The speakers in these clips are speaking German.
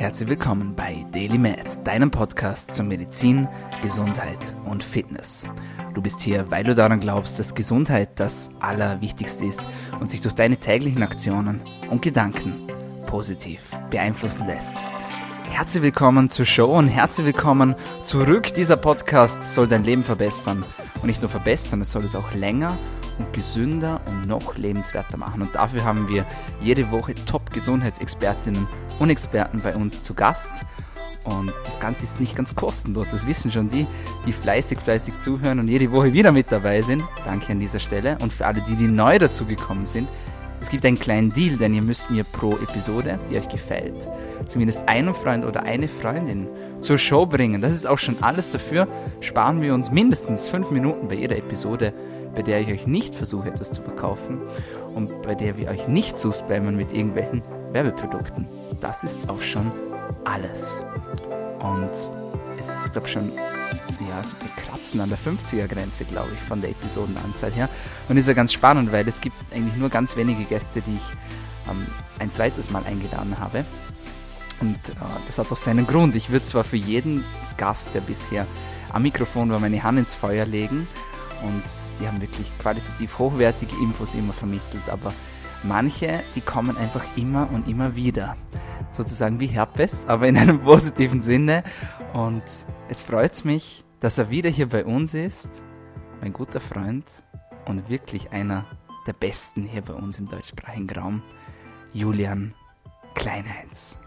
Herzlich willkommen bei Daily Med, deinem Podcast zur Medizin, Gesundheit und Fitness. Du bist hier, weil du daran glaubst, dass Gesundheit das Allerwichtigste ist und sich durch deine täglichen Aktionen und Gedanken positiv beeinflussen lässt. Herzlich willkommen zur Show und herzlich willkommen zurück. Dieser Podcast soll dein Leben verbessern. Und nicht nur verbessern, es soll es auch länger und gesünder und noch lebenswerter machen. Und dafür haben wir jede Woche Top-Gesundheitsexpertinnen und Experten bei uns zu Gast. Und das Ganze ist nicht ganz kostenlos, das wissen schon die, die fleißig, fleißig zuhören und jede Woche wieder mit dabei sind. Danke an dieser Stelle. Und für alle, die, die neu dazugekommen sind, es gibt einen kleinen Deal, denn ihr müsst mir pro Episode, die euch gefällt, zumindest einen Freund oder eine Freundin zur Show bringen. Das ist auch schon alles dafür. Sparen wir uns mindestens fünf Minuten bei jeder Episode, bei der ich euch nicht versuche, etwas zu verkaufen und bei der wir euch nicht zuspammen mit irgendwelchen Werbeprodukten. Das ist auch schon alles. Und es ist, glaube ich, schon, ja, wir kratzen an der 50er-Grenze, glaube ich, von der Episodenanzahl her. Und ist ja ganz spannend, weil es gibt eigentlich nur ganz wenige Gäste, die ich ähm, ein zweites Mal eingeladen habe. Und äh, das hat auch seinen Grund. Ich würde zwar für jeden Gast, der bisher am Mikrofon war, meine Hand ins Feuer legen. Und die haben wirklich qualitativ hochwertige Infos immer vermittelt. Aber manche, die kommen einfach immer und immer wieder. Sozusagen wie Herpes, aber in einem positiven Sinne. Und es freut mich, dass er wieder hier bei uns ist. Mein guter Freund und wirklich einer der besten hier bei uns im deutschsprachigen Raum, Julian Kleinheinz.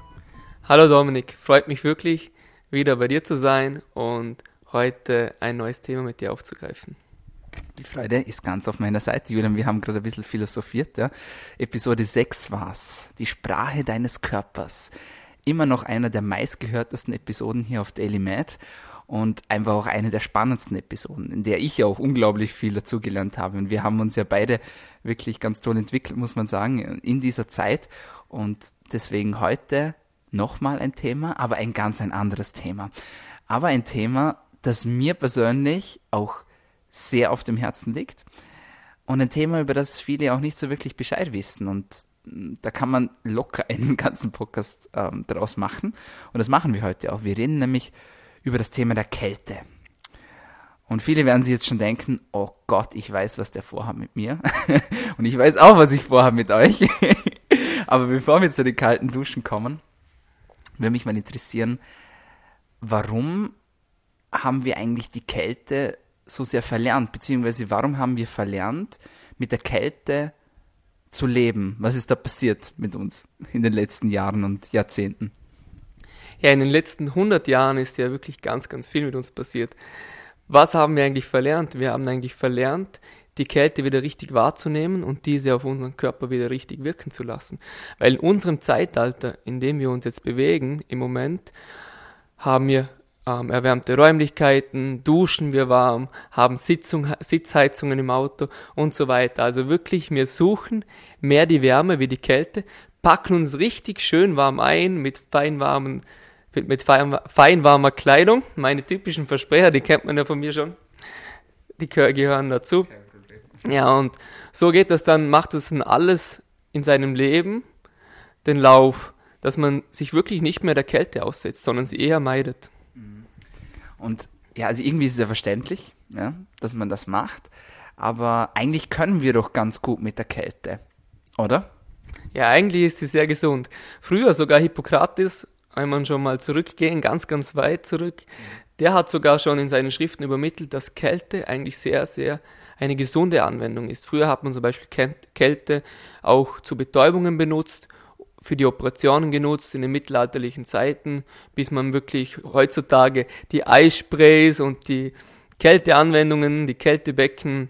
Hallo Dominik, freut mich wirklich, wieder bei dir zu sein und heute ein neues Thema mit dir aufzugreifen. Die Freude ist ganz auf meiner Seite, Julian. Wir haben gerade ein bisschen philosophiert. Ja. Episode 6 war's. Die Sprache deines Körpers. Immer noch einer der meistgehörtesten Episoden hier auf Daily Mad und einfach auch eine der spannendsten Episoden, in der ich auch unglaublich viel dazugelernt habe. Und wir haben uns ja beide wirklich ganz toll entwickelt, muss man sagen, in dieser Zeit. Und deswegen heute nochmal ein Thema, aber ein ganz ein anderes Thema. Aber ein Thema, das mir persönlich auch sehr auf dem Herzen liegt und ein Thema, über das viele auch nicht so wirklich Bescheid wissen und mm, da kann man locker einen ganzen Podcast ähm, daraus machen und das machen wir heute auch. Wir reden nämlich über das Thema der Kälte. Und viele werden sich jetzt schon denken, oh Gott, ich weiß, was der vorhat mit mir. und ich weiß auch, was ich vorhabe mit euch. Aber bevor wir zu den kalten Duschen kommen, würde mich mal interessieren, warum haben wir eigentlich die Kälte so sehr verlernt? Beziehungsweise warum haben wir verlernt, mit der Kälte zu leben? Was ist da passiert mit uns in den letzten Jahren und Jahrzehnten? Ja, in den letzten 100 Jahren ist ja wirklich ganz, ganz viel mit uns passiert. Was haben wir eigentlich verlernt? Wir haben eigentlich verlernt, die Kälte wieder richtig wahrzunehmen und diese auf unseren Körper wieder richtig wirken zu lassen. Weil in unserem Zeitalter, in dem wir uns jetzt bewegen, im Moment, haben wir ähm, erwärmte Räumlichkeiten, duschen wir warm, haben Sitzung, Sitzheizungen im Auto und so weiter. Also wirklich, wir suchen mehr die Wärme wie die Kälte, packen uns richtig schön warm ein mit feinwarmen mit, mit fein, feinwarmer Kleidung. Meine typischen Versprecher, die kennt man ja von mir schon. Die gehören dazu. Ja, und so geht das dann, macht es dann alles in seinem Leben den Lauf, dass man sich wirklich nicht mehr der Kälte aussetzt, sondern sie eher meidet. Und ja, also irgendwie ist es ja verständlich, ja, dass man das macht, aber eigentlich können wir doch ganz gut mit der Kälte, oder? Ja, eigentlich ist sie sehr gesund. Früher sogar Hippokrates, wenn man schon mal zurückgehen, ganz, ganz weit zurück, der hat sogar schon in seinen Schriften übermittelt, dass Kälte eigentlich sehr, sehr eine gesunde Anwendung ist. Früher hat man zum Beispiel Kälte auch zu Betäubungen benutzt, für die Operationen genutzt in den mittelalterlichen Zeiten, bis man wirklich heutzutage die Eissprays und die Kälteanwendungen, die Kältebecken,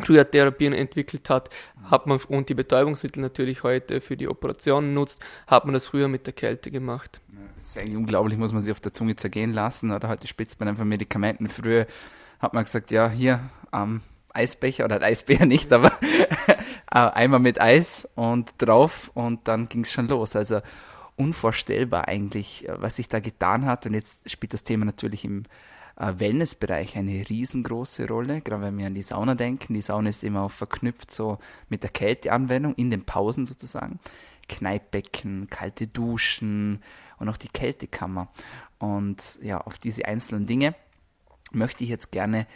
Kryotherapien entwickelt hat, hat man und die Betäubungsmittel natürlich heute für die Operationen nutzt, hat man das früher mit der Kälte gemacht. Das ist eigentlich unglaublich, muss man sich auf der Zunge zergehen lassen. Oder heute spitzt man einfach Medikamenten. Früher hat man gesagt, ja, hier, ähm, Eisbecher oder Eisbär nicht, aber einmal mit Eis und drauf und dann ging es schon los. Also unvorstellbar eigentlich, was sich da getan hat. Und jetzt spielt das Thema natürlich im äh, Wellnessbereich eine riesengroße Rolle, gerade wenn wir an die Sauna denken. Die Sauna ist immer auch verknüpft so mit der Kälteanwendung in den Pausen sozusagen. Kneippbecken, kalte Duschen und auch die Kältekammer. Und ja, auf diese einzelnen Dinge möchte ich jetzt gerne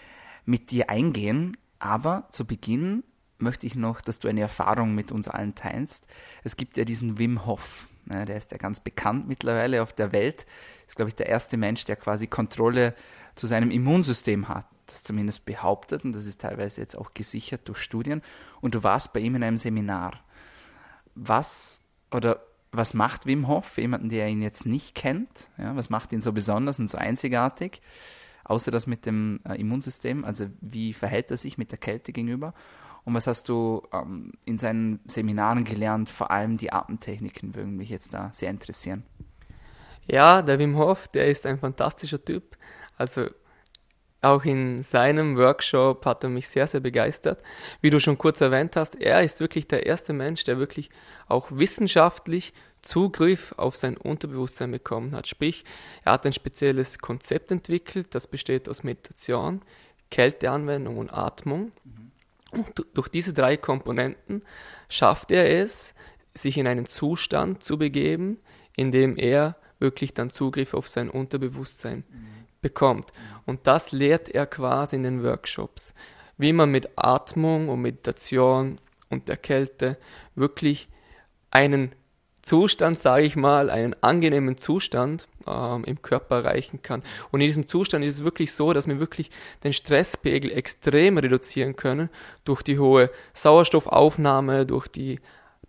mit dir eingehen. Aber zu Beginn möchte ich noch, dass du eine Erfahrung mit uns allen teilst. Es gibt ja diesen Wim Hof. Ne, der ist ja ganz bekannt mittlerweile auf der Welt. Ist, glaube ich, der erste Mensch, der quasi Kontrolle zu seinem Immunsystem hat. Das zumindest behauptet und das ist teilweise jetzt auch gesichert durch Studien. Und du warst bei ihm in einem Seminar. Was oder was macht Wim Hof für jemanden, der ihn jetzt nicht kennt? Ja, was macht ihn so besonders und so einzigartig? Außer das mit dem äh, Immunsystem, also wie verhält er sich mit der Kälte gegenüber? Und was hast du ähm, in seinen Seminaren gelernt? Vor allem die Atemtechniken würden mich jetzt da sehr interessieren. Ja, der Wim Hof, der ist ein fantastischer Typ. Also auch in seinem Workshop hat er mich sehr, sehr begeistert. Wie du schon kurz erwähnt hast, er ist wirklich der erste Mensch, der wirklich auch wissenschaftlich Zugriff auf sein Unterbewusstsein bekommen hat. Sprich, er hat ein spezielles Konzept entwickelt, das besteht aus Meditation, Kälteanwendung und Atmung. Und durch diese drei Komponenten schafft er es, sich in einen Zustand zu begeben, in dem er wirklich dann Zugriff auf sein Unterbewusstsein mhm. bekommt. Und das lehrt er quasi in den Workshops, wie man mit Atmung und Meditation und der Kälte wirklich einen Zustand, sage ich mal, einen angenehmen Zustand ähm, im Körper erreichen kann. Und in diesem Zustand ist es wirklich so, dass wir wirklich den Stresspegel extrem reduzieren können durch die hohe Sauerstoffaufnahme, durch die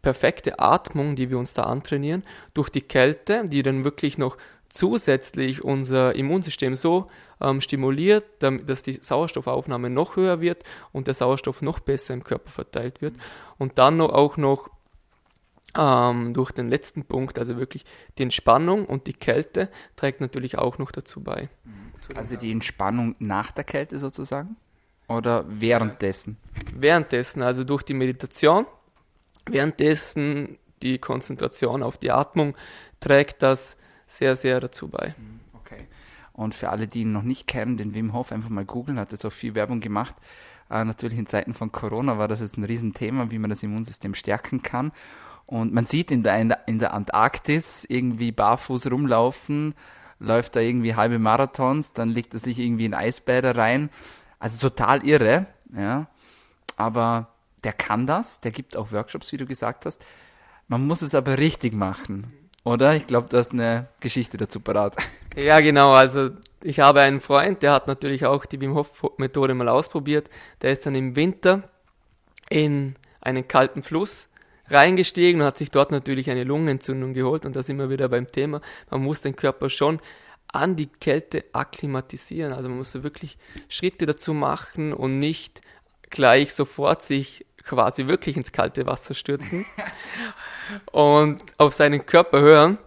perfekte Atmung, die wir uns da antrainieren, durch die Kälte, die dann wirklich noch zusätzlich unser Immunsystem so ähm, stimuliert, dass die Sauerstoffaufnahme noch höher wird und der Sauerstoff noch besser im Körper verteilt wird. Und dann noch, auch noch ähm, durch den letzten Punkt, also wirklich die Entspannung und die Kälte, trägt natürlich auch noch dazu bei. Also die Entspannung nach der Kälte sozusagen? Oder währenddessen? Währenddessen, also durch die Meditation Währenddessen die Konzentration auf die Atmung trägt das sehr, sehr dazu bei. Mhm, okay. Und für alle, die ihn noch nicht kennen, den Wim Hof einfach mal googeln, hat jetzt auch viel Werbung gemacht. Äh, natürlich in Zeiten von Corona war das jetzt ein Riesenthema, wie man das Immunsystem stärken kann. Und man sieht in der, in der Antarktis irgendwie barfuß rumlaufen, läuft da irgendwie halbe Marathons, dann legt er sich irgendwie in Eisbäder rein. Also total irre, ja. Aber der kann das, der gibt auch Workshops, wie du gesagt hast. Man muss es aber richtig machen, oder? Ich glaube, du hast eine Geschichte dazu parat. Ja, genau. Also ich habe einen Freund, der hat natürlich auch die Wim Hof Methode mal ausprobiert. Der ist dann im Winter in einen kalten Fluss reingestiegen und hat sich dort natürlich eine Lungenentzündung geholt und da sind wir wieder beim Thema. Man muss den Körper schon an die Kälte akklimatisieren. Also man muss wirklich Schritte dazu machen und nicht gleich sofort sich quasi wirklich ins kalte Wasser stürzen und auf seinen Körper hören.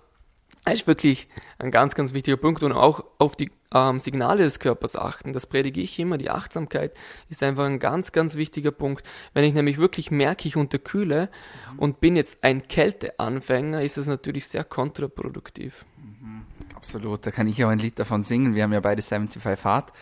Das ist wirklich ein ganz, ganz wichtiger Punkt und auch auf die ähm, Signale des Körpers achten. Das predige ich immer. Die Achtsamkeit ist einfach ein ganz, ganz wichtiger Punkt. Wenn ich nämlich wirklich merke, ich unterkühle mhm. und bin jetzt ein Kälteanfänger, ist das natürlich sehr kontraproduktiv. Mhm. Absolut. Da kann ich auch ein Lied davon singen. Wir haben ja beide 75 Hard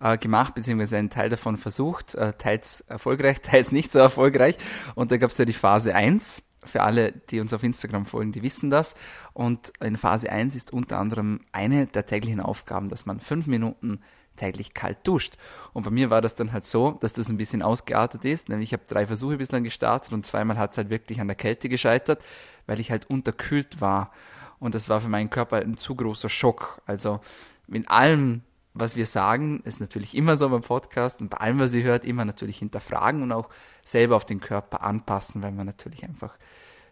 äh, gemacht, beziehungsweise einen Teil davon versucht, äh, teils erfolgreich, teils nicht so erfolgreich. Und da gab es ja die Phase 1. Für alle, die uns auf Instagram folgen, die wissen das. Und in Phase 1 ist unter anderem eine der täglichen Aufgaben, dass man fünf Minuten täglich kalt duscht. Und bei mir war das dann halt so, dass das ein bisschen ausgeartet ist. Nämlich ich habe drei Versuche bislang gestartet und zweimal hat es halt wirklich an der Kälte gescheitert, weil ich halt unterkühlt war. Und das war für meinen Körper ein zu großer Schock. Also in allem was wir sagen, ist natürlich immer so beim Podcast und bei allem, was ihr hört, immer natürlich hinterfragen und auch selber auf den Körper anpassen, weil man natürlich einfach,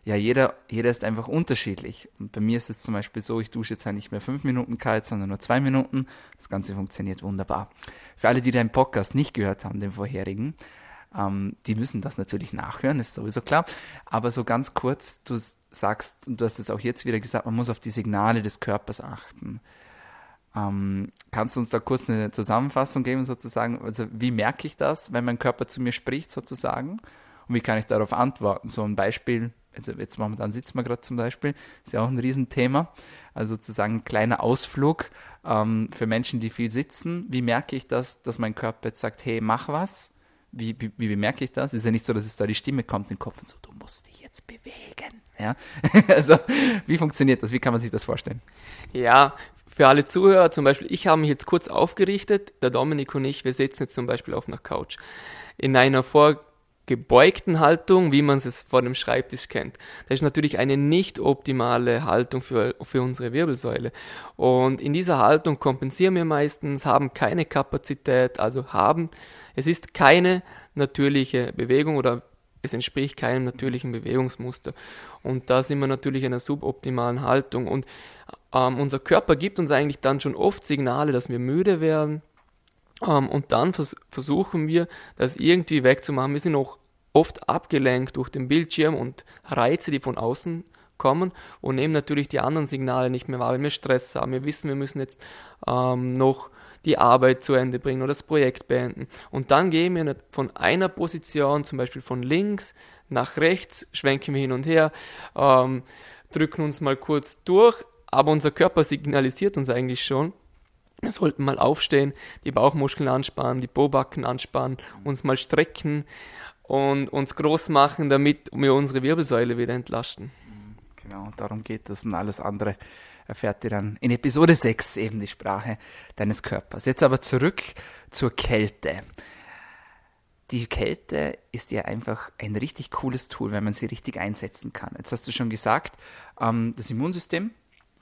ja, jeder, jeder ist einfach unterschiedlich. Und bei mir ist es zum Beispiel so, ich dusche jetzt halt nicht mehr fünf Minuten kalt, sondern nur zwei Minuten. Das Ganze funktioniert wunderbar. Für alle, die deinen Podcast nicht gehört haben, den vorherigen, ähm, die müssen das natürlich nachhören, ist sowieso klar. Aber so ganz kurz, du sagst, und du hast es auch jetzt wieder gesagt, man muss auf die Signale des Körpers achten. Ähm, kannst du uns da kurz eine Zusammenfassung geben, sozusagen? Also, wie merke ich das, wenn mein Körper zu mir spricht, sozusagen? Und wie kann ich darauf antworten? So ein Beispiel, also jetzt momentan sitzen wir gerade zum Beispiel, ist ja auch ein Riesenthema. Also sozusagen ein kleiner Ausflug ähm, für Menschen, die viel sitzen. Wie merke ich das, dass mein Körper jetzt sagt, hey, mach was? Wie, wie, wie bemerke ich das? Ist ja nicht so, dass es da die Stimme kommt den Kopf und so, du musst dich jetzt bewegen. Ja? also, wie funktioniert das? Wie kann man sich das vorstellen? Ja, für alle Zuhörer, zum Beispiel, ich habe mich jetzt kurz aufgerichtet, der Dominik und ich, wir sitzen jetzt zum Beispiel auf einer Couch. In einer vorgebeugten Haltung, wie man es vor dem Schreibtisch kennt. Das ist natürlich eine nicht optimale Haltung für, für unsere Wirbelsäule. Und in dieser Haltung kompensieren wir meistens, haben keine Kapazität, also haben, es ist keine natürliche Bewegung oder es entspricht keinem natürlichen Bewegungsmuster. Und da sind wir natürlich in einer suboptimalen Haltung. Und ähm, unser Körper gibt uns eigentlich dann schon oft Signale, dass wir müde werden. Ähm, und dann vers versuchen wir, das irgendwie wegzumachen. Wir sind auch oft abgelenkt durch den Bildschirm und Reize, die von außen kommen und nehmen natürlich die anderen Signale nicht mehr wahr, wenn wir Stress haben. Wir wissen, wir müssen jetzt ähm, noch die Arbeit zu Ende bringen oder das Projekt beenden. Und dann gehen wir von einer Position, zum Beispiel von links nach rechts, schwenken wir hin und her, ähm, drücken uns mal kurz durch, aber unser Körper signalisiert uns eigentlich schon, wir sollten mal aufstehen, die Bauchmuskeln anspannen, die Bobacken anspannen, uns mal strecken und uns groß machen, damit wir unsere Wirbelsäule wieder entlasten. Genau, darum geht es und alles andere erfährt ihr dann in Episode 6 eben die Sprache deines Körpers. Jetzt aber zurück zur Kälte. Die Kälte ist ja einfach ein richtig cooles Tool, wenn man sie richtig einsetzen kann. Jetzt hast du schon gesagt, ähm, das Immunsystem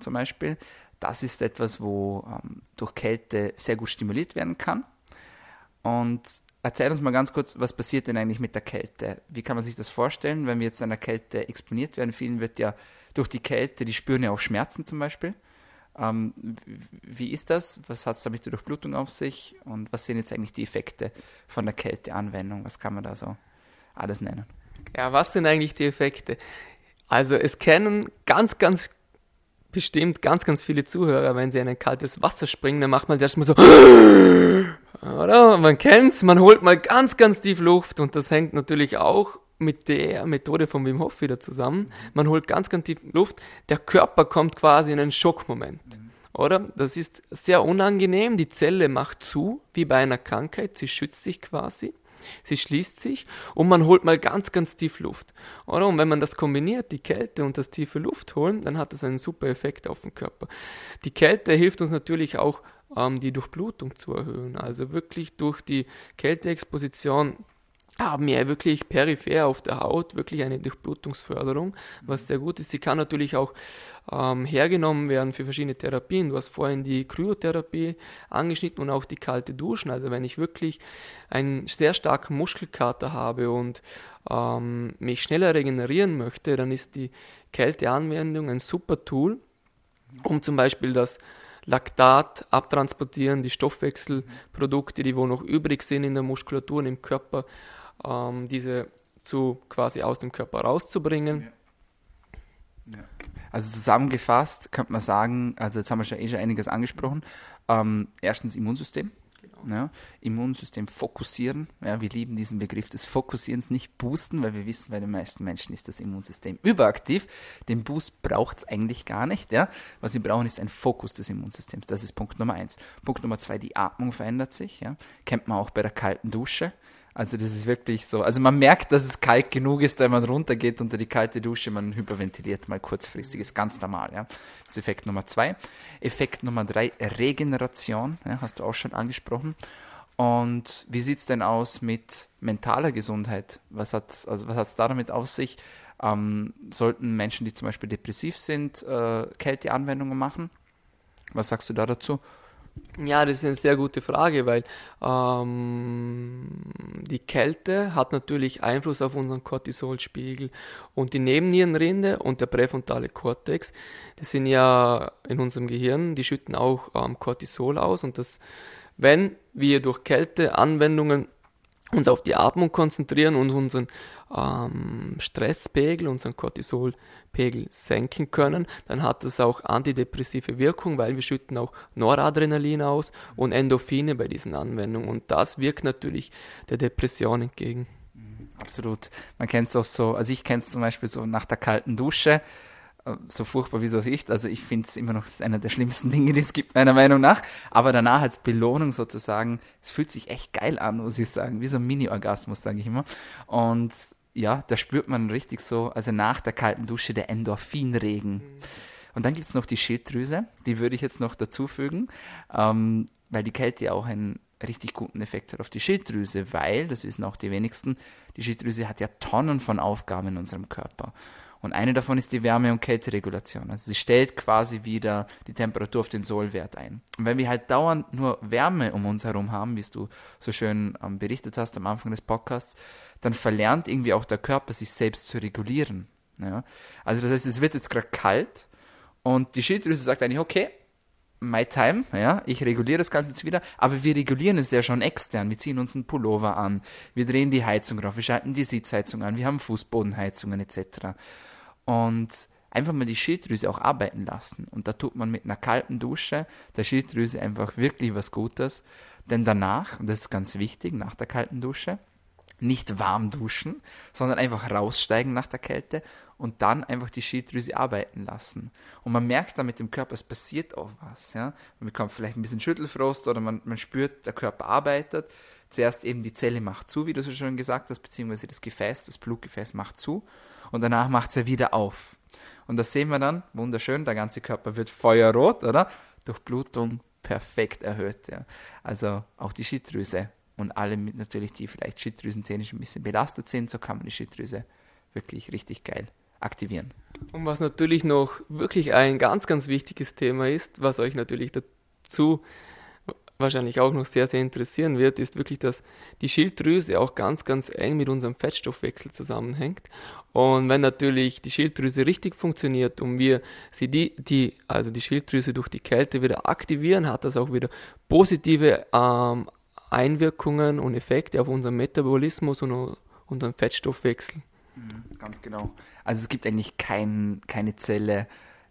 zum Beispiel, das ist etwas, wo ähm, durch Kälte sehr gut stimuliert werden kann. Und erzähl uns mal ganz kurz, was passiert denn eigentlich mit der Kälte? Wie kann man sich das vorstellen, wenn wir jetzt einer Kälte exponiert werden? Vielen wird ja durch die Kälte, die spüren ja auch Schmerzen zum Beispiel. Ähm, wie ist das? Was hat es da mit der Durchblutung auf sich? Und was sind jetzt eigentlich die Effekte von der Kälteanwendung? Was kann man da so alles nennen? Ja, was sind eigentlich die Effekte? Also es kennen ganz, ganz bestimmt ganz, ganz viele Zuhörer, wenn sie in ein kaltes Wasser springen, dann macht man erstmal so, oder? Man kennt's, man holt mal ganz, ganz tief Luft und das hängt natürlich auch mit der Methode von Wim Hof wieder zusammen. Man holt ganz, ganz tief Luft. Der Körper kommt quasi in einen Schockmoment. Oder? Das ist sehr unangenehm. Die Zelle macht zu, wie bei einer Krankheit. Sie schützt sich quasi. Sie schließt sich und man holt mal ganz, ganz tief Luft. Oder? Und wenn man das kombiniert, die Kälte und das tiefe Luft holen, dann hat das einen super Effekt auf den Körper. Die Kälte hilft uns natürlich auch, ähm, die Durchblutung zu erhöhen. Also wirklich durch die Kälteexposition haben ja wirklich peripher auf der Haut wirklich eine Durchblutungsförderung, was sehr gut ist. Sie kann natürlich auch ähm, hergenommen werden für verschiedene Therapien. Du hast vorhin die Kryotherapie angeschnitten und auch die kalte Duschen. Also wenn ich wirklich einen sehr starken Muskelkater habe und ähm, mich schneller regenerieren möchte, dann ist die Kälteanwendung ein super Tool, um zum Beispiel das Laktat abtransportieren, die Stoffwechselprodukte, die wo noch übrig sind in der Muskulatur und im Körper, ähm, diese zu quasi aus dem Körper rauszubringen. Ja. Ja. Also zusammengefasst könnte man sagen, also jetzt haben wir schon eh schon einiges angesprochen. Ähm, erstens Immunsystem. Genau. Ja, Immunsystem fokussieren. Ja, wir lieben diesen Begriff des Fokussierens, nicht boosten, weil wir wissen, bei den meisten Menschen ist das Immunsystem überaktiv. Den Boost braucht es eigentlich gar nicht. Ja. Was wir brauchen, ist ein Fokus des Immunsystems. Das ist Punkt Nummer eins. Punkt Nummer zwei, die Atmung verändert sich. Ja. Kennt man auch bei der kalten Dusche. Also das ist wirklich so. Also man merkt, dass es kalt genug ist, wenn man runtergeht unter die kalte Dusche, man hyperventiliert mal kurzfristig, ist ganz normal. Ja. Das ist Effekt Nummer zwei. Effekt Nummer drei, Regeneration, ja, hast du auch schon angesprochen. Und wie sieht es denn aus mit mentaler Gesundheit? Was hat es also damit auf sich? Ähm, sollten Menschen, die zum Beispiel depressiv sind, äh, Kälteanwendungen machen? Was sagst du da dazu? Ja, das ist eine sehr gute Frage, weil ähm, die Kälte hat natürlich Einfluss auf unseren Cortisolspiegel und die Nebennierenrinde und der präfrontale Kortex, das sind ja in unserem Gehirn, die schütten auch ähm, Cortisol aus und das, wenn wir durch Kälteanwendungen uns auf die Atmung konzentrieren und unseren ähm, Stresspegel, unseren Cortisolpegel senken können, dann hat das auch antidepressive Wirkung, weil wir schütten auch Noradrenalin aus und Endorphine bei diesen Anwendungen und das wirkt natürlich der Depression entgegen. Absolut. Man kennt es auch so, also ich kenne es zum Beispiel so nach der kalten Dusche, so furchtbar wie es auch ist. Also ich finde es immer noch einer der schlimmsten Dinge, die es gibt, meiner Meinung nach. Aber danach als Belohnung sozusagen, es fühlt sich echt geil an, muss ich sagen. Wie so ein Mini-Orgasmus, sage ich immer. Und ja, da spürt man richtig so, also nach der kalten Dusche der Endorphinregen. Mhm. Und dann gibt es noch die Schilddrüse, die würde ich jetzt noch dazufügen, ähm, weil die Kälte auch einen richtig guten Effekt hat auf die Schilddrüse, weil, das wissen auch die wenigsten, die Schilddrüse hat ja Tonnen von Aufgaben in unserem Körper. Und eine davon ist die Wärme- und Kälteregulation. Also sie stellt quasi wieder die Temperatur auf den Sollwert ein. Und wenn wir halt dauernd nur Wärme um uns herum haben, wie du so schön ähm, berichtet hast am Anfang des Podcasts, dann verlernt irgendwie auch der Körper, sich selbst zu regulieren. Ja? Also das heißt, es wird jetzt gerade kalt und die Schilddrüse sagt eigentlich, okay, my time, ja, ich reguliere das Ganze jetzt wieder, aber wir regulieren es ja schon extern. Wir ziehen uns einen Pullover an, wir drehen die Heizung rauf, wir schalten die Sitzheizung an, wir haben Fußbodenheizungen etc. Und einfach mal die Schilddrüse auch arbeiten lassen. Und da tut man mit einer kalten Dusche der Schilddrüse einfach wirklich was Gutes. Denn danach, und das ist ganz wichtig, nach der kalten Dusche, nicht warm duschen, sondern einfach raussteigen nach der Kälte und dann einfach die Schilddrüse arbeiten lassen. Und man merkt dann mit dem Körper, es passiert auch was. Ja? Man bekommt vielleicht ein bisschen Schüttelfrost oder man, man spürt, der Körper arbeitet. Zuerst eben die Zelle macht zu, wie du so schon gesagt hast, beziehungsweise das Gefäß, das Blutgefäß macht zu und danach macht es er wieder auf. Und das sehen wir dann, wunderschön, der ganze Körper wird feuerrot, oder? Durchblutung perfekt erhöht. Ja. Also auch die Schilddrüse und alle mit natürlich, die vielleicht schilddrüsentechnisch ein bisschen belastet sind, so kann man die Schilddrüse wirklich richtig geil aktivieren. Und was natürlich noch wirklich ein ganz, ganz wichtiges Thema ist, was euch natürlich dazu wahrscheinlich auch noch sehr, sehr interessieren wird, ist wirklich, dass die Schilddrüse auch ganz, ganz eng mit unserem Fettstoffwechsel zusammenhängt. Und wenn natürlich die Schilddrüse richtig funktioniert und wir sie die, die, also die Schilddrüse durch die Kälte wieder aktivieren, hat das auch wieder positive ähm, Einwirkungen und Effekte auf unseren Metabolismus und unseren Fettstoffwechsel. Mhm, ganz genau. Also es gibt eigentlich kein, keine Zelle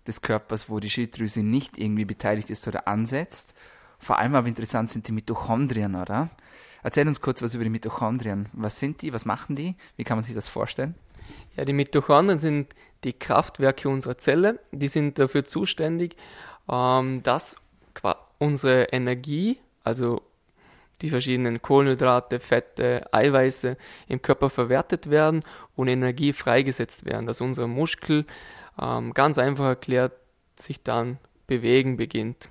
des Körpers, wo die Schilddrüse nicht irgendwie beteiligt ist oder ansetzt. Vor allem aber interessant sind die Mitochondrien, oder? Erzähl uns kurz was über die Mitochondrien. Was sind die? Was machen die? Wie kann man sich das vorstellen? Ja, die Mitochondrien sind die Kraftwerke unserer Zelle. Die sind dafür zuständig, ähm, dass unsere Energie, also die verschiedenen Kohlenhydrate, Fette, Eiweiße im Körper verwertet werden und Energie freigesetzt werden, dass unser Muskel ähm, ganz einfach erklärt sich dann bewegen beginnt.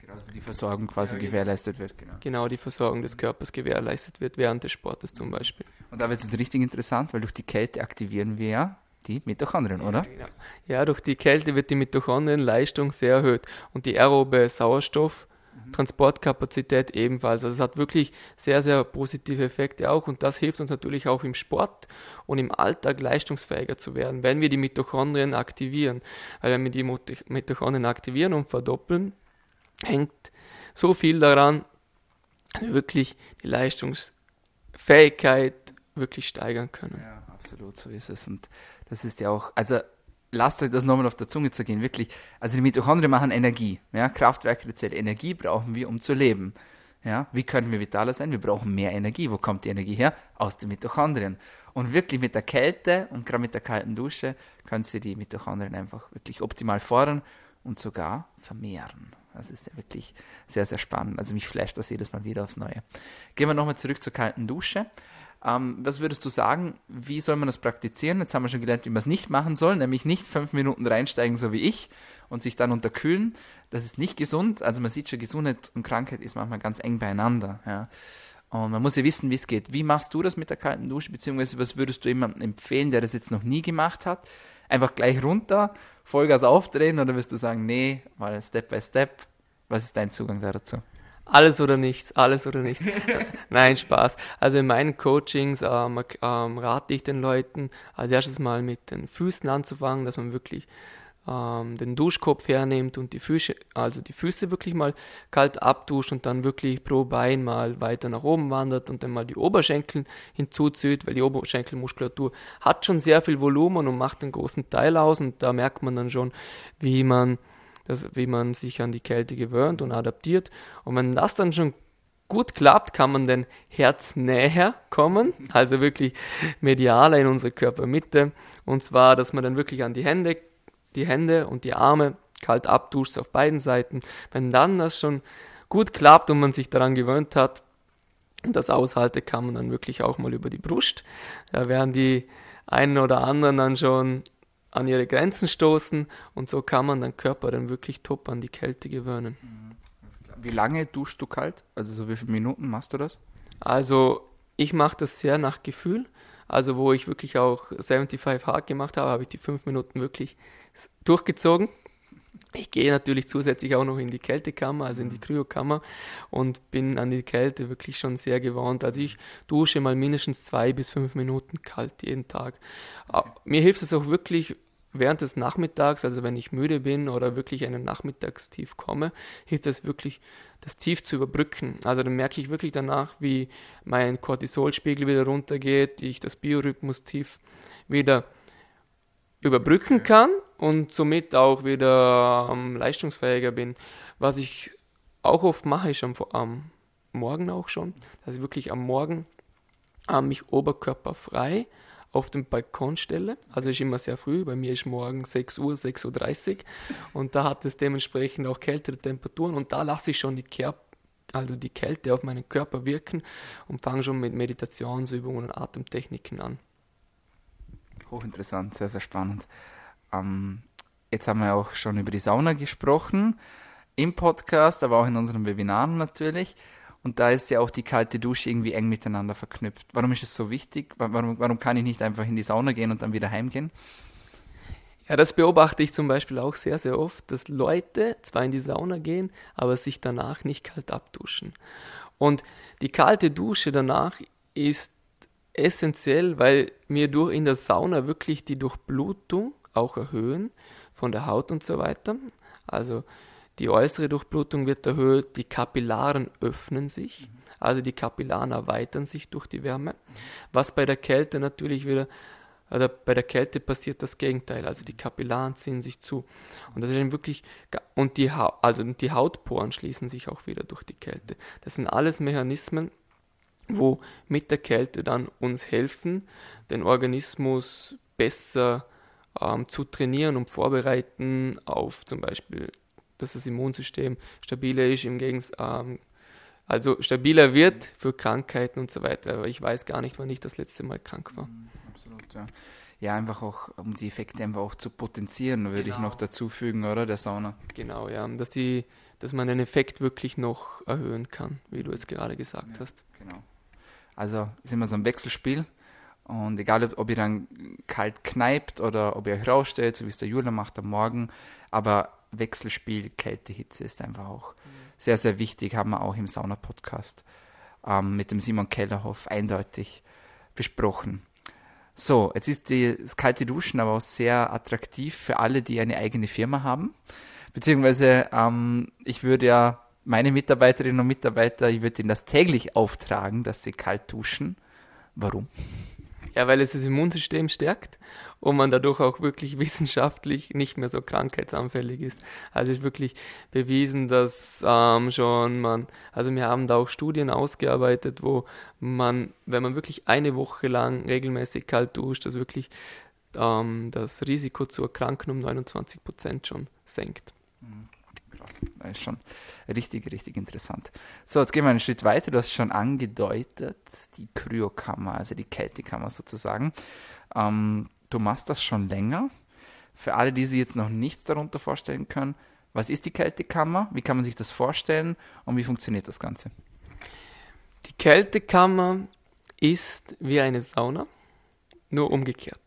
Genau, also die Versorgung quasi ja, gewährleistet wird. Genau. genau, die Versorgung des Körpers gewährleistet wird während des Sportes zum Beispiel. Und da wird es richtig interessant, weil durch die Kälte aktivieren wir ja die Mitochondrien, oder? Ja, genau. ja, durch die Kälte wird die Mitochondrienleistung sehr erhöht und die aerobe Sauerstoff Transportkapazität ebenfalls. Also es hat wirklich sehr, sehr positive Effekte auch und das hilft uns natürlich auch im Sport und im Alltag leistungsfähiger zu werden, wenn wir die Mitochondrien aktivieren. Weil wenn wir die Mitochondrien aktivieren und verdoppeln, hängt so viel daran, wirklich die Leistungsfähigkeit wirklich steigern können. Ja, absolut, so ist es. Und das ist ja auch, also lasst euch das nochmal auf der Zunge zu gehen, wirklich. Also die Mitochondrien machen Energie, ja, Kraftwerke der Zelle. Energie brauchen wir, um zu leben. Ja, wie können wir vitaler sein? Wir brauchen mehr Energie. Wo kommt die Energie her? Aus den Mitochondrien. Und wirklich mit der Kälte und gerade mit der kalten Dusche können Sie die Mitochondrien einfach wirklich optimal fordern und sogar vermehren. Das ist ja wirklich sehr, sehr spannend. Also mich flasht das jedes Mal wieder aufs Neue. Gehen wir nochmal zurück zur kalten Dusche. Ähm, was würdest du sagen, wie soll man das praktizieren? Jetzt haben wir schon gelernt, wie man es nicht machen soll, nämlich nicht fünf Minuten reinsteigen, so wie ich, und sich dann unterkühlen. Das ist nicht gesund. Also man sieht schon, Gesundheit und Krankheit ist manchmal ganz eng beieinander. Ja. Und man muss ja wissen, wie es geht. Wie machst du das mit der kalten Dusche, beziehungsweise was würdest du jemandem empfehlen, der das jetzt noch nie gemacht hat? Einfach gleich runter, Vollgas aufdrehen oder wirst du sagen, nee, mal Step by Step? Was ist dein Zugang dazu? Alles oder nichts, alles oder nichts. Nein, Spaß. Also in meinen Coachings ähm, ähm, rate ich den Leuten, als erstes mal mit den Füßen anzufangen, dass man wirklich ähm, den Duschkopf hernimmt und die Füße, also die Füße wirklich mal kalt abduscht und dann wirklich pro Bein mal weiter nach oben wandert und dann mal die Oberschenkel hinzuzieht, weil die Oberschenkelmuskulatur hat schon sehr viel Volumen und macht einen großen Teil aus und da merkt man dann schon, wie man das, wie man sich an die Kälte gewöhnt und adaptiert. Und wenn das dann schon gut klappt, kann man den Herz näher kommen, also wirklich medialer in unsere Körpermitte. Und zwar, dass man dann wirklich an die Hände die Hände und die Arme kalt abduschst auf beiden Seiten. Wenn dann das schon gut klappt und man sich daran gewöhnt hat, das aushalte, kann man dann wirklich auch mal über die Brust. Da werden die einen oder anderen dann schon an ihre Grenzen stoßen und so kann man den Körper dann wirklich top an die Kälte gewöhnen. Wie lange duschst du kalt? Also so wie viele Minuten machst du das? Also ich mache das sehr nach Gefühl. Also wo ich wirklich auch 75 Hard gemacht habe, habe ich die fünf Minuten wirklich durchgezogen. Ich gehe natürlich zusätzlich auch noch in die Kältekammer, also in die Kryokammer und bin an die Kälte wirklich schon sehr gewohnt. Also ich dusche mal mindestens zwei bis fünf Minuten kalt jeden Tag. Mir hilft es auch wirklich während des Nachmittags, also wenn ich müde bin oder wirklich einen Nachmittagstief komme, hilft es wirklich, das Tief zu überbrücken. Also dann merke ich wirklich danach, wie mein Cortisolspiegel wieder runtergeht, ich das Biorhythmus-Tief wieder überbrücken kann und somit auch wieder ähm, leistungsfähiger bin. Was ich auch oft mache, ist am, am Morgen auch schon, dass ich wirklich am Morgen äh, mich oberkörperfrei auf dem Balkon stelle. Also ist immer sehr früh, bei mir ist morgen 6 Uhr, 6.30 Uhr und da hat es dementsprechend auch kältere Temperaturen und da lasse ich schon die, Ker also die Kälte auf meinen Körper wirken und fange schon mit Meditationsübungen und Atemtechniken an. Hochinteressant, sehr, sehr spannend. Ähm, jetzt haben wir auch schon über die Sauna gesprochen, im Podcast, aber auch in unseren Webinaren natürlich. Und da ist ja auch die kalte Dusche irgendwie eng miteinander verknüpft. Warum ist es so wichtig? Warum, warum kann ich nicht einfach in die Sauna gehen und dann wieder heimgehen? Ja, das beobachte ich zum Beispiel auch sehr, sehr oft, dass Leute zwar in die Sauna gehen, aber sich danach nicht kalt abduschen. Und die kalte Dusche danach ist essentiell, weil wir durch in der Sauna wirklich die Durchblutung auch erhöhen von der Haut und so weiter. Also die äußere Durchblutung wird erhöht, die Kapillaren öffnen sich, also die Kapillaren erweitern sich durch die Wärme, was bei der Kälte natürlich wieder also bei der Kälte passiert das Gegenteil, also die Kapillaren ziehen sich zu. Und das ist dann wirklich, und die, ha also die Hautporen schließen sich auch wieder durch die Kälte. Das sind alles Mechanismen, wo mit der Kälte dann uns helfen, den Organismus besser ähm, zu trainieren und vorbereiten auf zum Beispiel dass das Immunsystem stabiler ist, im Gegensatz, ähm, also stabiler wird für Krankheiten und so weiter. Aber ich weiß gar nicht, wann ich das letzte Mal krank war. Mhm, absolut, ja. Ja, einfach auch, um die Effekte einfach auch zu potenzieren, würde genau. ich noch dazu fügen, oder? Der Sauna. Genau, ja. Dass, die, dass man den Effekt wirklich noch erhöhen kann, wie du jetzt gerade gesagt ja, hast. Genau. Also ist immer so ein Wechselspiel. Und egal, ob, ob ihr dann kalt kneipt oder ob ihr euch rausstellt, so wie es der Jula macht am Morgen, aber Wechselspiel Kälte-Hitze ist einfach auch mhm. sehr, sehr wichtig, haben wir auch im Sauna-Podcast ähm, mit dem Simon Kellerhoff eindeutig besprochen. So, jetzt ist die, das kalte Duschen aber auch sehr attraktiv für alle, die eine eigene Firma haben. Beziehungsweise, ähm, ich würde ja meine Mitarbeiterinnen und Mitarbeiter, ich würde ihnen das täglich auftragen, dass sie kalt duschen. Warum? Ja, weil es das Immunsystem stärkt und man dadurch auch wirklich wissenschaftlich nicht mehr so krankheitsanfällig ist. Also es ist wirklich bewiesen, dass ähm, schon man, also wir haben da auch Studien ausgearbeitet, wo man, wenn man wirklich eine Woche lang regelmäßig kalt duscht, das wirklich ähm, das Risiko zu erkranken um 29 Prozent schon senkt. Mhm krass. Das ist schon richtig, richtig interessant. So, jetzt gehen wir einen Schritt weiter. Du hast schon angedeutet, die Kryokammer, also die Kältekammer sozusagen. Ähm, du machst das schon länger. Für alle, die sich jetzt noch nichts darunter vorstellen können, was ist die Kältekammer? Wie kann man sich das vorstellen und wie funktioniert das Ganze? Die Kältekammer ist wie eine Sauna, nur umgekehrt.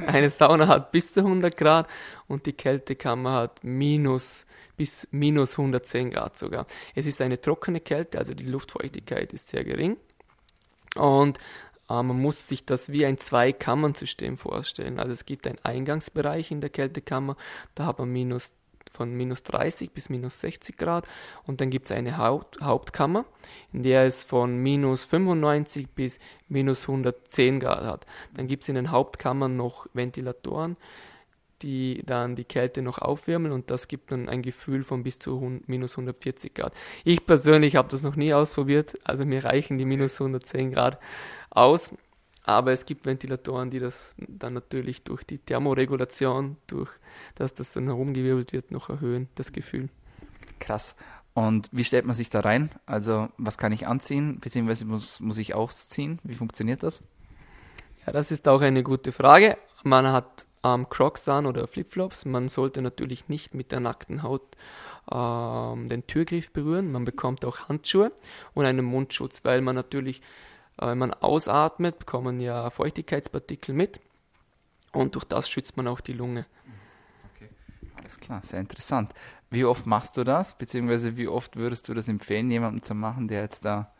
Eine Sauna hat bis zu 100 Grad und die Kältekammer hat minus bis minus 110 Grad sogar. Es ist eine trockene Kälte, also die Luftfeuchtigkeit ist sehr gering. Und äh, man muss sich das wie ein Zwei-Kammern-System vorstellen. Also es gibt einen Eingangsbereich in der Kältekammer, da hat man minus von minus 30 bis minus 60 Grad und dann gibt es eine Haupt Hauptkammer, in der es von minus 95 bis minus 110 Grad hat. Dann gibt es in den Hauptkammern noch Ventilatoren, die dann die Kälte noch aufwärmen und das gibt dann ein Gefühl von bis zu minus 140 Grad. Ich persönlich habe das noch nie ausprobiert, also mir reichen die minus 110 Grad aus. Aber es gibt Ventilatoren, die das dann natürlich durch die Thermoregulation, durch dass das dann herumgewirbelt wird, noch erhöhen, das Gefühl. Krass. Und wie stellt man sich da rein? Also, was kann ich anziehen, beziehungsweise muss, muss ich ausziehen? Wie funktioniert das? Ja, das ist auch eine gute Frage. Man hat ähm, Crocs an oder Flipflops. Man sollte natürlich nicht mit der nackten Haut ähm, den Türgriff berühren. Man bekommt auch Handschuhe und einen Mundschutz, weil man natürlich, äh, wenn man ausatmet, bekommen ja Feuchtigkeitspartikel mit und durch das schützt man auch die Lunge. Okay, alles klar, sehr interessant. Wie oft machst du das, beziehungsweise wie oft würdest du das empfehlen, jemandem zu machen, der jetzt da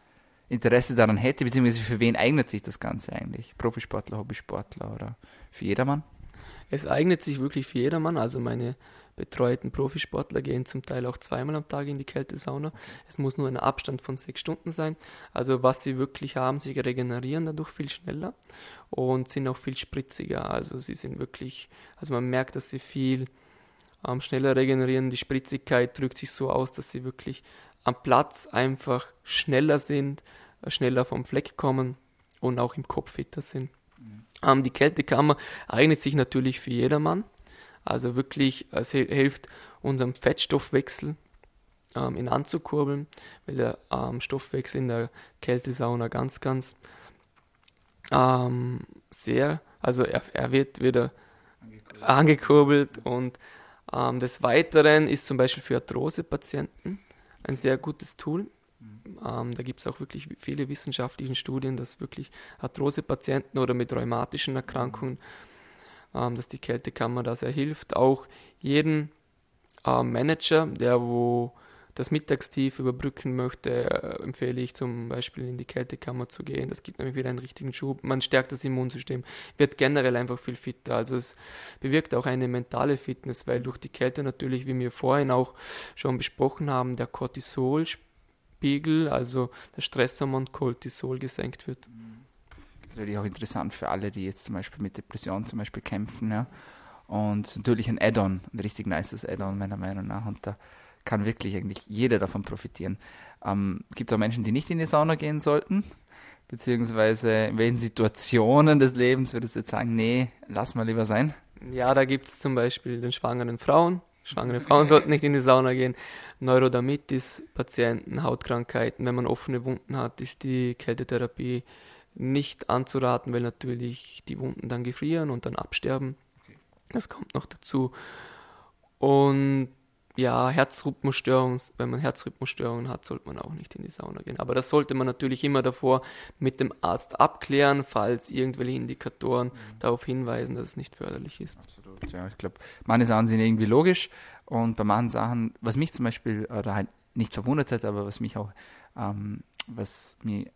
Interesse daran hätte, beziehungsweise für wen eignet sich das Ganze eigentlich? Profisportler, Hobbysportler oder für jedermann? Es eignet sich wirklich für jedermann. Also meine betreuten Profisportler gehen zum Teil auch zweimal am Tag in die Kältesauna. Es muss nur ein Abstand von sechs Stunden sein. Also was sie wirklich haben, sie regenerieren dadurch viel schneller und sind auch viel spritziger. Also sie sind wirklich, also man merkt, dass sie viel ähm, schneller regenerieren. Die Spritzigkeit drückt sich so aus, dass sie wirklich am Platz einfach schneller sind, äh, schneller vom Fleck kommen und auch im Kopf fitter sind. Mhm. Ähm, die Kältekammer eignet sich natürlich für jedermann. Also wirklich, es hilft unserem Fettstoffwechsel ähm, in anzukurbeln, weil der ähm, Stoffwechsel in der Kältesauna ganz, ganz ähm, sehr, also er, er wird wieder angekurbelt, angekurbelt und ähm, des Weiteren ist zum Beispiel für Arthrose-Patienten ein sehr gutes Tool. Mhm. Ähm, da gibt es auch wirklich viele wissenschaftliche Studien, dass wirklich Arthrose-Patienten oder mit rheumatischen Erkrankungen, ähm, dass die Kältekammer da sehr hilft. Auch jeden äh, Manager, der wo das Mittagstief überbrücken möchte, äh, empfehle ich zum Beispiel in die Kältekammer zu gehen. Das gibt nämlich wieder einen richtigen Schub. Man stärkt das Immunsystem, wird generell einfach viel fitter. Also es bewirkt auch eine mentale Fitness, weil durch die Kälte natürlich, wie wir vorhin auch schon besprochen haben, der Cortisolspiegel, also der Stresshormon Cortisol gesenkt wird. Natürlich auch interessant für alle, die jetzt zum Beispiel mit Depressionen zum Beispiel kämpfen, ja. Und natürlich ein Add-on, ein richtig nices Add-on meiner Meinung nach. Und da kann wirklich eigentlich jeder davon profitieren. Ähm, Gibt es auch Menschen, die nicht in die Sauna gehen sollten? Beziehungsweise in welchen Situationen des Lebens würdest du jetzt sagen, nee, lass mal lieber sein? Ja, da gibt es zum Beispiel den schwangeren Frauen. Schwangere Frauen sollten nicht in die Sauna gehen. Neurodermitis, Patienten, Hautkrankheiten. Wenn man offene Wunden hat, ist die Kältetherapie nicht anzuraten, weil natürlich die Wunden dann gefrieren und dann absterben. Das kommt noch dazu. Und ja, Herzrhythmusstörungen, wenn man Herzrhythmusstörungen hat, sollte man auch nicht in die Sauna gehen. Aber das sollte man natürlich immer davor mit dem Arzt abklären, falls irgendwelche Indikatoren mhm. darauf hinweisen, dass es nicht förderlich ist. Absolut, ja. Ich glaube, manche Sachen sind irgendwie logisch und bei manchen Sachen, was mich zum Beispiel, oder halt nicht verwundert hat, aber was mich auch, ähm, was mir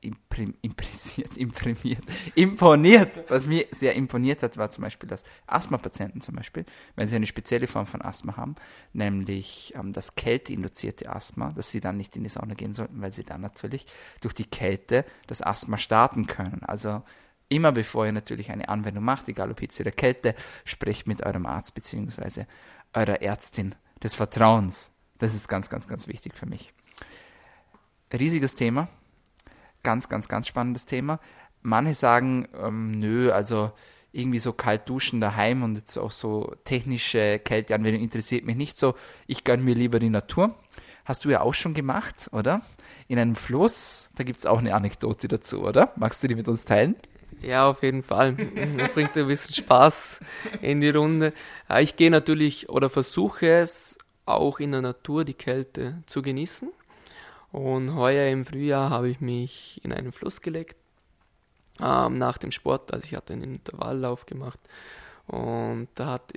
imprim, impressiert, imprimiert, imponiert. Was mir sehr imponiert hat, war zum Beispiel, dass Asthma-Patienten zum Beispiel, wenn sie eine spezielle Form von Asthma haben, nämlich ähm, das kälteinduzierte Asthma, dass sie dann nicht in die Sauna gehen sollten, weil sie dann natürlich durch die Kälte das Asthma starten können. Also immer bevor ihr natürlich eine Anwendung macht, egal ob Hitze oder Kälte, sprecht mit eurem Arzt bzw. eurer Ärztin des Vertrauens. Das ist ganz, ganz, ganz wichtig für mich. Riesiges Thema, ganz, ganz, ganz spannendes Thema. Manche sagen, ähm, nö, also irgendwie so kalt duschen daheim und jetzt auch so technische Kälteanwendung interessiert mich nicht so. Ich gönne mir lieber die Natur. Hast du ja auch schon gemacht, oder? In einem Fluss, da gibt es auch eine Anekdote dazu, oder? Magst du die mit uns teilen? Ja, auf jeden Fall. Das bringt ein bisschen Spaß in die Runde. Ich gehe natürlich oder versuche es auch in der Natur die Kälte zu genießen. Und heuer im Frühjahr habe ich mich in einen Fluss gelegt. Ähm, nach dem Sport, also ich hatte einen Intervalllauf gemacht. Und da hat,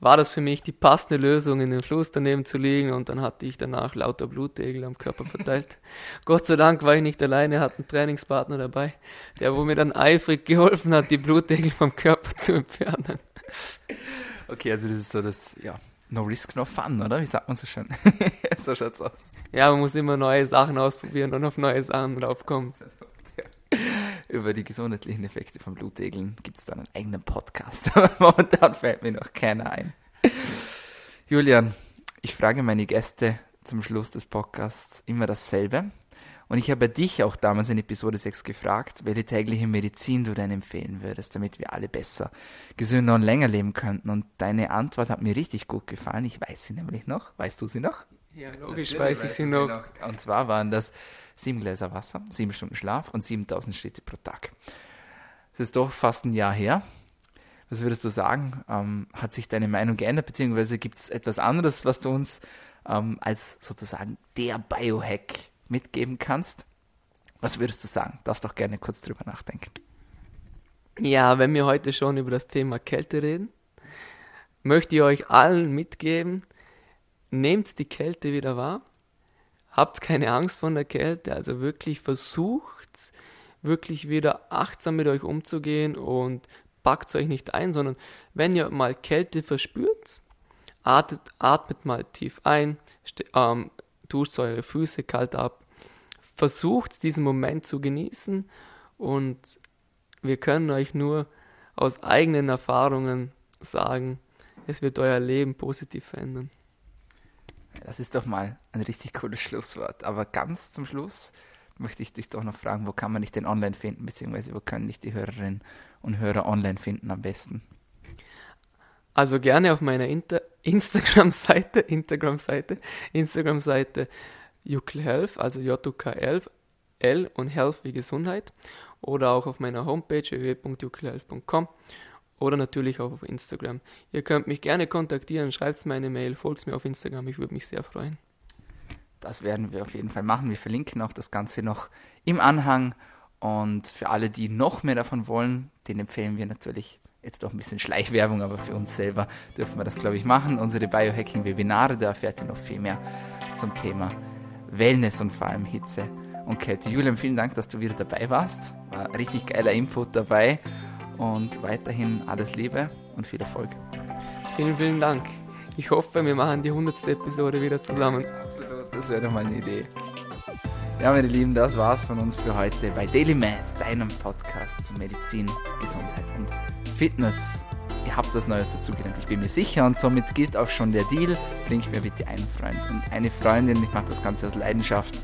war das für mich die passende Lösung, in den Fluss daneben zu liegen. Und dann hatte ich danach lauter Blutegel am Körper verteilt. Gott sei Dank war ich nicht alleine, hatte einen Trainingspartner dabei, der wo mir dann eifrig geholfen hat, die Blutegel vom Körper zu entfernen. Okay, also das ist so das, ja, No risk, no fun, oder? Wie sagt man so schön? so schaut's aus. Ja, man muss immer neue Sachen ausprobieren und auf neue Sachen draufkommen. Über die gesundheitlichen Effekte von Blutegeln gibt es dann einen eigenen Podcast. Aber momentan fällt mir noch keiner ein. Julian, ich frage meine Gäste zum Schluss des Podcasts immer dasselbe. Und ich habe dich auch damals in Episode 6 gefragt, welche tägliche Medizin du denn empfehlen würdest, damit wir alle besser, gesünder und länger leben könnten. Und deine Antwort hat mir richtig gut gefallen. Ich weiß sie nämlich noch. Weißt du sie noch? Ja, logisch Natürlich weiß ich sie noch. noch. Und zwar waren das sieben Gläser Wasser, sieben Stunden Schlaf und 7000 Schritte pro Tag. Das ist doch fast ein Jahr her. Was würdest du sagen? Ähm, hat sich deine Meinung geändert, beziehungsweise gibt es etwas anderes, was du uns ähm, als sozusagen der Biohack mitgeben kannst? Was würdest du sagen? Darfst doch gerne kurz drüber nachdenken. Ja, wenn wir heute schon über das Thema Kälte reden, möchte ich euch allen mitgeben, nehmt die Kälte wieder wahr, habt keine Angst vor der Kälte, also wirklich versucht, wirklich wieder achtsam mit euch umzugehen und packt euch nicht ein, sondern wenn ihr mal Kälte verspürt, atmet, atmet mal tief ein, ähm, duscht eure Füße kalt ab, versucht diesen Moment zu genießen und wir können euch nur aus eigenen Erfahrungen sagen, es wird euer Leben positiv verändern. Das ist doch mal ein richtig cooles Schlusswort. Aber ganz zum Schluss möchte ich dich doch noch fragen, wo kann man dich denn online finden, beziehungsweise wo können dich die Hörerinnen und Hörer online finden am besten? Also gerne auf meiner Instagram-Seite, Instagram-Seite, Instagram-Seite Jukl Health, also J-U-K-L L und Health wie Gesundheit oder auch auf meiner Homepage www.juklehealth.com oder natürlich auch auf Instagram. Ihr könnt mich gerne kontaktieren, schreibt mir eine Mail, folgt mir auf Instagram, ich würde mich sehr freuen. Das werden wir auf jeden Fall machen. Wir verlinken auch das Ganze noch im Anhang. Und für alle, die noch mehr davon wollen, den empfehlen wir natürlich jetzt doch ein bisschen Schleichwerbung, aber für uns selber dürfen wir das, glaube ich, machen. Unsere Biohacking-Webinare, da erfährt ihr noch viel mehr zum Thema Wellness und vor allem Hitze und Kälte. Julian, vielen Dank, dass du wieder dabei warst. War richtig geiler Input dabei und weiterhin alles Liebe und viel Erfolg. Vielen, vielen Dank. Ich hoffe, wir machen die 100. Episode wieder zusammen. Absolut, das wäre doch mal eine Idee. Ja, meine Lieben, das war's von uns für heute bei Daily Med, deinem Podcast zu Medizin, Gesundheit und Fitness. Ihr habt was Neues dazugelernt, ich bin mir sicher und somit gilt auch schon der Deal. Bringt mir bitte einen Freund und eine Freundin. Ich mache das Ganze aus Leidenschaft,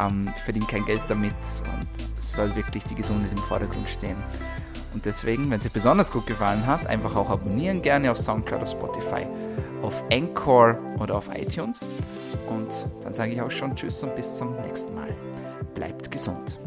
ähm, verdiene kein Geld damit und es soll wirklich die Gesundheit im Vordergrund stehen. Und deswegen, wenn es dir besonders gut gefallen hat, einfach auch abonnieren, gerne auf Soundcloud, auf Spotify, auf Anchor oder auf iTunes. Und dann sage ich auch schon Tschüss und bis zum nächsten Mal. Bleibt gesund.